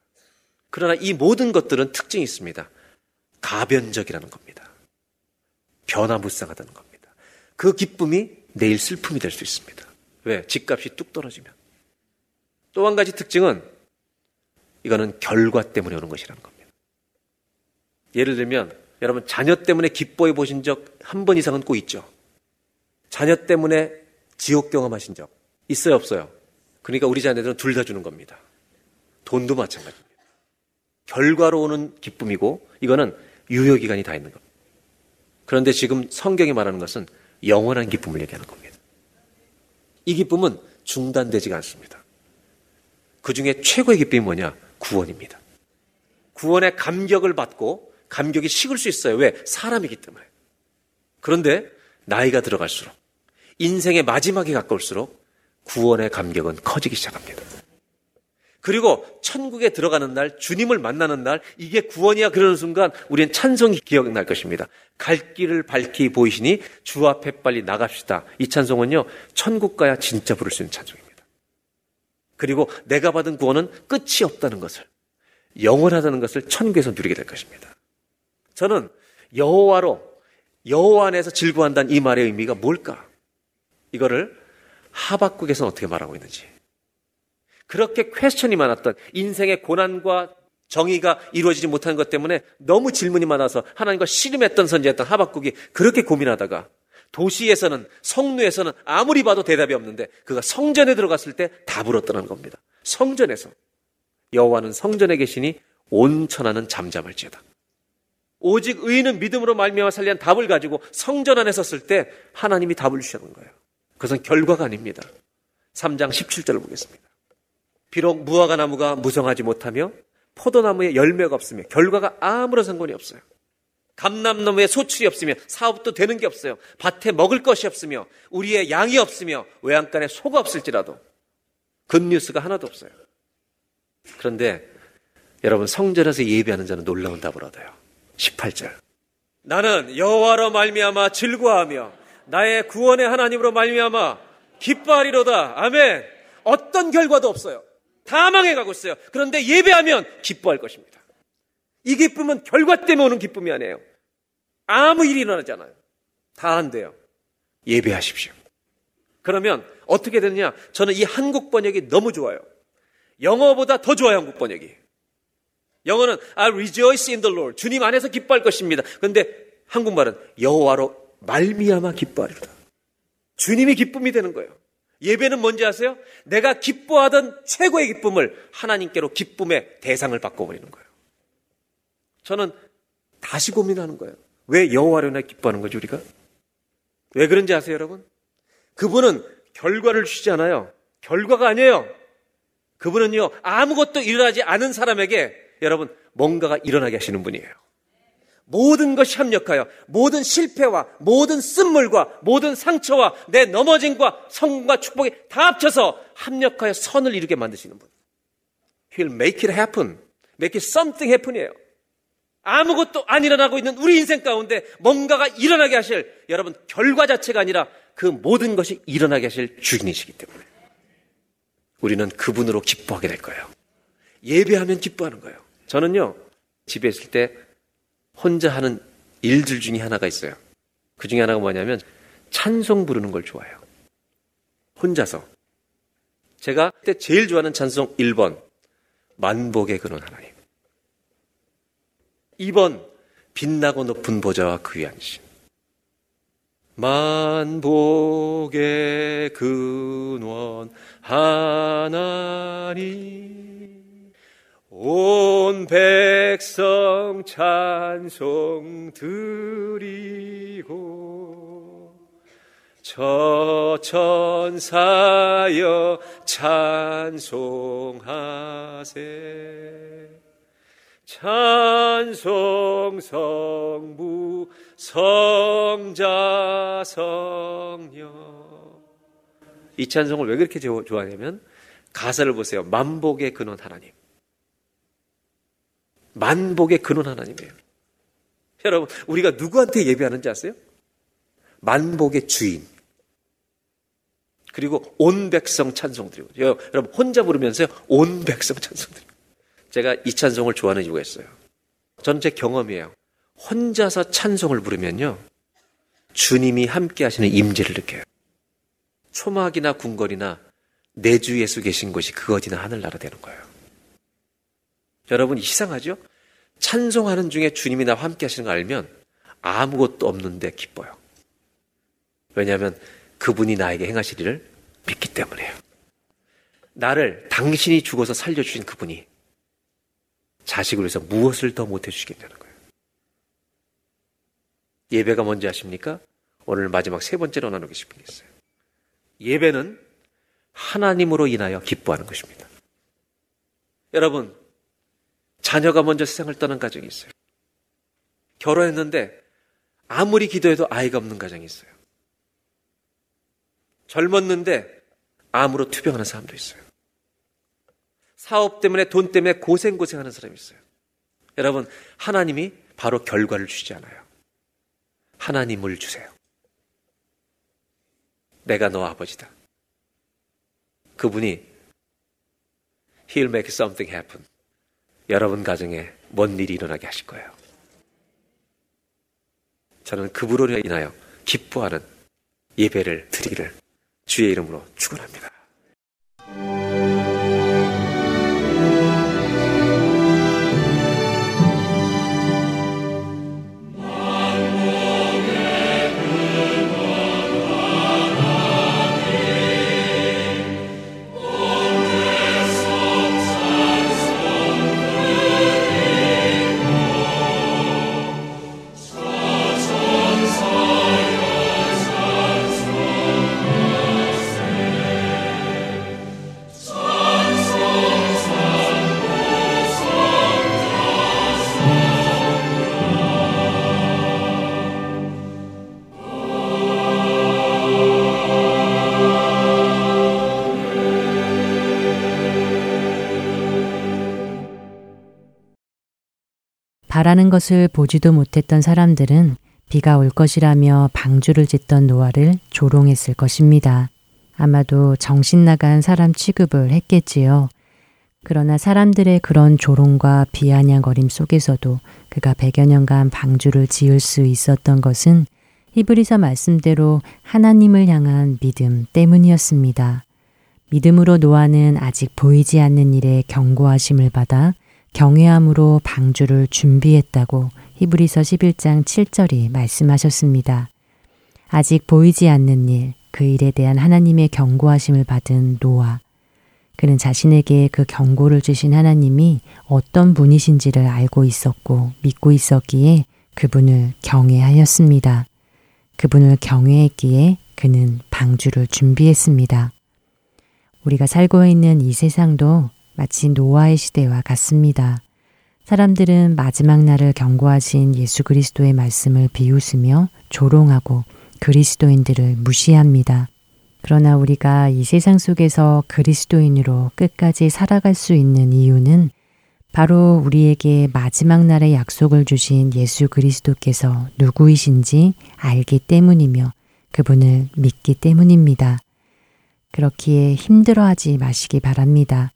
그러나 이 모든 것들은 특징이 있습니다. 가변적이라는 겁니다. 변화무쌍하다는 겁니다. 그 기쁨이 내일 슬픔이 될 수 있습니다. 왜? 집값이 뚝 떨어지면. 또 한 가지 특징은 이거는 결과 때문에 오는 것이라는 겁니다. 예를 들면 여러분 자녀 때문에 기뻐해 보신 적 한 번 이상은 꼭 있죠. 자녀 때문에 지옥 경험하신 적 있어요 없어요? 그러니까 우리 자녀들은 둘 다 주는 겁니다. 돈도 마찬가지입니다. 결과로 오는 기쁨이고 이거는 유효 기간이 다 있는 겁니다. 그런데 지금 성경이 말하는 것은 영원한 기쁨을 얘기하는 겁니다. 이 기쁨은 중단되지가 않습니다. 그 중에 최고의 기쁨이 뭐냐? 구원입니다. 구원의 감격을 받고 감격이 식을 수 있어요. 왜? 사람이기 때문에. 그런데 나이가 들어갈수록 인생의 마지막에 가까울수록 구원의 감격은 커지기 시작합니다. 그리고 천국에 들어가는 날, 주님을 만나는 날, 이게 구원이야 그러는 순간 우리는 찬송이 기억날 것입니다. 갈 길을 밝히 보이시니 주 앞에 빨리 나갑시다. 이 찬송은요, 천국 가야 진짜 부를 수 있는 찬송입니다. 그리고 내가 받은 구원은 끝이 없다는 것을, 영원하다는 것을 천국에서 누리게 될 것입니다. 저는 여호와로, 여호와 안에서 즐거워한다는 이 말의 의미가 뭘까? 이거를 하박국에서는 어떻게 말하고 있는지. 그렇게 퀘스천이 많았던 인생의 고난과 정의가 이루어지지 못하는 것 때문에 너무 질문이 많아서 하나님과 씨름했던 선지였던 하박국이 그렇게 고민하다가 도시에서는 성루에서는 아무리 봐도 대답이 없는데 그가 성전에 들어갔을 때 답을 얻더라는 겁니다. 성전에서 여호와는 성전에 계시니 온 천하는 잠잠할지어다. 오직 의인은 믿음으로 말미암아 살리한 답을 가지고 성전 안에 섰을 때 하나님이 답을 주시는 거예요. 그것은 결과가 아닙니다. 3장 17절을 보겠습니다. 비록 무화과 나무가 무성하지 못하며 포도나무에 열매가 없으며 결과가 아무런 상관이 없어요. 감남나무에 소출이 없으며 사업도 되는 게 없어요. 밭에 먹을 것이 없으며 우리의 양이 없으며 외양간에 소가 없을지라도 굿뉴스가 하나도 없어요. 그런데 여러분 성전에서 예배하는 자는 놀라운 답을 얻어요. 18절. 나는 여호와로 말미암아 즐거워하며 나의 구원의 하나님으로 말미암아 기뻐하리로다. 아멘. 어떤 결과도 없어요. 다 망해가고 있어요. 그런데 예배하면 기뻐할 것입니다. 이 기쁨은 결과 때문에 오는 기쁨이 아니에요. 아무 일이 일어나잖아요. 다 안 돼요. 예배하십시오. 그러면 어떻게 되느냐? 저는 이 한국 번역이 너무 좋아요. 영어보다 더 좋아요, 한국 번역이. 영어는 I rejoice in the Lord. 주님 안에서 기뻐할 것입니다. 그런데 한국말은 여호와로 말미암아 기뻐하리로다. 주님이 기쁨이 되는 거예요. 예배는 뭔지 아세요? 내가 기뻐하던 최고의 기쁨을 하나님께로 기쁨의 대상을 바꿔버리는 거예요. 저는 다시 고민하는 거예요. 왜 여호와로나 기뻐하는 거죠, 우리가? 왜 그런지 아세요, 여러분? 그분은 결과를 주지 않아요. 결과가 아니에요. 그분은요, 아무것도 일어나지 않은 사람에게 여러분, 뭔가가 일어나게 하시는 분이에요. 모든 것이 합력하여 모든 실패와 모든 쓴물과 모든 상처와 내 넘어짐과 성공과 축복이 다 합쳐서 합력하여 선을 이루게 만드시는 분. He'll make it happen. Make it something happen이에요. 아무것도 안 일어나고 있는 우리 인생 가운데 뭔가가 일어나게 하실 여러분 결과 자체가 아니라 그 모든 것이 일어나게 하실 주인이시기 때문에 우리는 그분으로 기뻐하게 될 거예요. 예배하면 기뻐하는 거예요. 저는요 집에 있을 때 혼자 하는 일들 중에 하나가 있어요. 그 중에 하나가 뭐냐면 찬송 부르는 걸 좋아해요. 혼자서. 제가 그때 제일 좋아하는 찬송 1번 만복의 근원 하나님. 2번 빛나고 높은 보좌와 그 위한 신. 만복의 근원 하나님 온 백성 찬송 드리고 저 천사여 찬송하세. 찬송 성부 성자 성령 이 찬송을 왜 그렇게 좋아하냐면 가사를 보세요. 만복의 근원 하나님 만복의 근원 하나님이에요. 여러분, 우리가 누구한테 예배하는지 아세요? 만복의 주인. 그리고 온 백성 찬송 드리고. 여러분, 혼자 부르면서요, 온 백성 찬송 드리고. 제가 이 찬송을 좋아하는 이유가 있어요. 저는 제 경험이에요. 혼자서 찬송을 부르면요, 주님이 함께 하시는 임재를 느껴요. 초막이나 궁궐이나 내 주 예수 계신 곳이 그 어디나 하늘나라 되는 거예요. 여러분 이상하죠? 찬송하는 중에 주님이 나와 함께 하시는 걸 알면 아무것도 없는데 기뻐요. 왜냐하면 그분이 나에게 행하실 일을 믿기 때문에요. 나를 당신이 죽어서 살려주신 그분이 자식을 위해서 무엇을 더 못해주시겠냐는 거예요. 예배가 뭔지 아십니까? 오늘 마지막 세 번째로 나누고 싶은 게 있어요. 예배는 하나님으로 인하여 기뻐하는 것입니다. 여러분, 자녀가 먼저 세상을 떠난 가정이 있어요. 결혼했는데 아무리 기도해도 아이가 없는 가정이 있어요. 젊었는데 암으로 투병하는 사람도 있어요. 사업 때문에 돈 때문에 고생고생하는 사람이 있어요. 여러분, 하나님이 바로 결과를 주지 않아요. 하나님을 주세요. 내가 너 아버지다. 그분이 He'll make something happen. 여러분 가정에 뭔 일이 일어나게 하실 거예요. 저는 그분으로 인하여 기뻐하는 예배를 드리기를 주의 이름으로 축원합니다. 바라는 것을 보지도 못했던 사람들은 비가 올 것이라며 방주를 짓던 노아를 조롱했을 것입니다. 아마도 정신 나간 사람 취급을 했겠지요. 그러나 사람들의 그런 조롱과 비아냥거림 속에서도 그가 백여 년간 방주를 지을 수 있었던 것은 히브리서 말씀대로 하나님을 향한 믿음 때문이었습니다. 믿음으로 노아는 아직 보이지 않는 일에 경고하심을 받아 경외함으로 방주를 준비했다고 히브리서 11장 7절이 말씀하셨습니다. 아직 보이지 않는 일, 그 일에 대한 하나님의 경고하심을 받은 노아. 그는 자신에게 그 경고를 주신 하나님이 어떤 분이신지를 알고 있었고 믿고 있었기에 그분을 경외하였습니다. 그분을 경외했기에 그는 방주를 준비했습니다. 우리가 살고 있는 이 세상도 마치 노아의 시대와 같습니다. 사람들은 마지막 날을 경고하신 예수 그리스도의 말씀을 비웃으며 조롱하고 그리스도인들을 무시합니다. 그러나 우리가 이 세상 속에서 그리스도인으로 끝까지 살아갈 수 있는 이유는 바로 우리에게 마지막 날의 약속을 주신 예수 그리스도께서 누구이신지 알기 때문이며 그분을 믿기 때문입니다. 그렇기에 힘들어하지 마시기 바랍니다.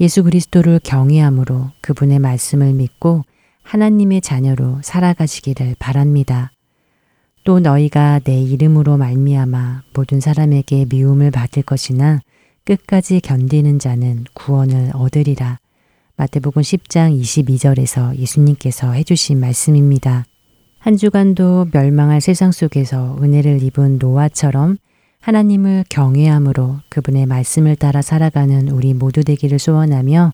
예수 그리스도를 경외함으로 그분의 말씀을 믿고 하나님의 자녀로 살아가시기를 바랍니다. 또 너희가 내 이름으로 말미암아 모든 사람에게 미움을 받을 것이나 끝까지 견디는 자는 구원을 얻으리라. 마태복음 10장 22절에서 예수님께서 해주신 말씀입니다. 한 주간도 멸망할 세상 속에서 은혜를 입은 노아처럼 하나님을 경외함으로 그분의 말씀을 따라 살아가는 우리 모두 되기를 소원하며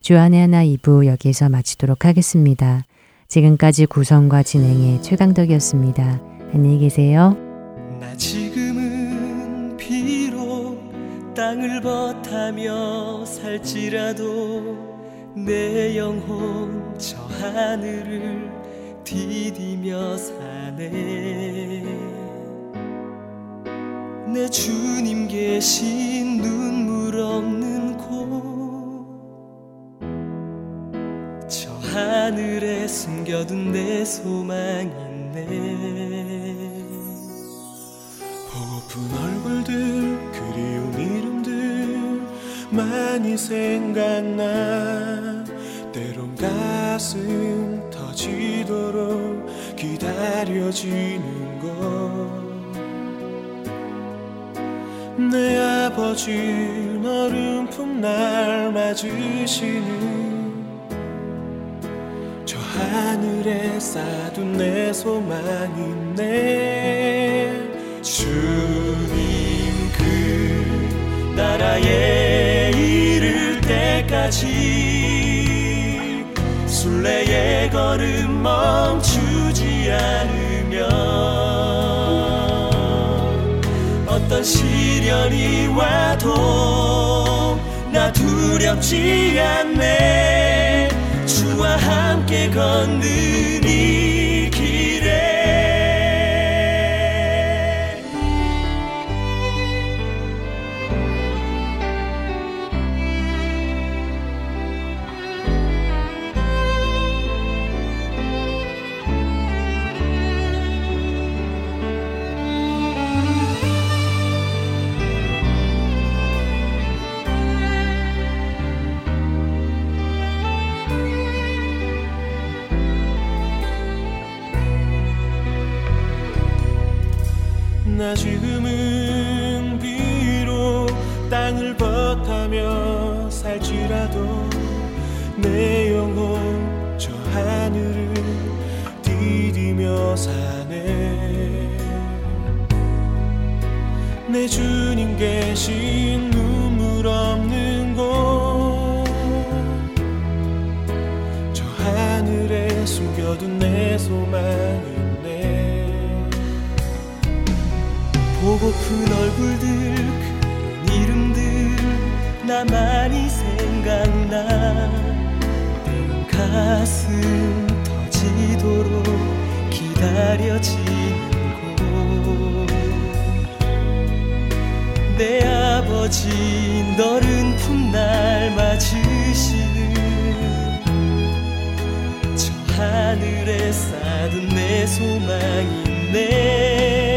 주안의 하나 2부 여기에서 마치도록 하겠습니다. 지금까지 구성과 진행의 최강덕이었습니다. 안녕히 계세요. 나 지금은 비록 땅을 버타며 살지라도 내 영혼 저 하늘을 디디며 사네 내 주님 계신 눈물 없는 곳. 저 하늘에 숨겨둔 내 소망 있네 보고픈 얼굴들 그리운 이름들 많이 생각나. 때론 가슴 터지도록 기다려지는 것 내 아버지 너른 품날 맞으시는 하늘에 쌓둔 내 소망이네. 주님 그 나라에 이를 때까지 순례의 걸음 멈추지 않으면 어떤 시련이 와도 나 두렵지 않네. 주와 함께 걷는 이 주님 계신 눈물 없는 곳. 저 하늘에 숨겨둔 내 소망이네. 보고픈 얼굴들 그 이름들 나만이 생각나. 가슴 터지도록 기다려지는 내 아버지 너른 풋날 맞으시는 저 하늘에 쌓둔 내 소망이 네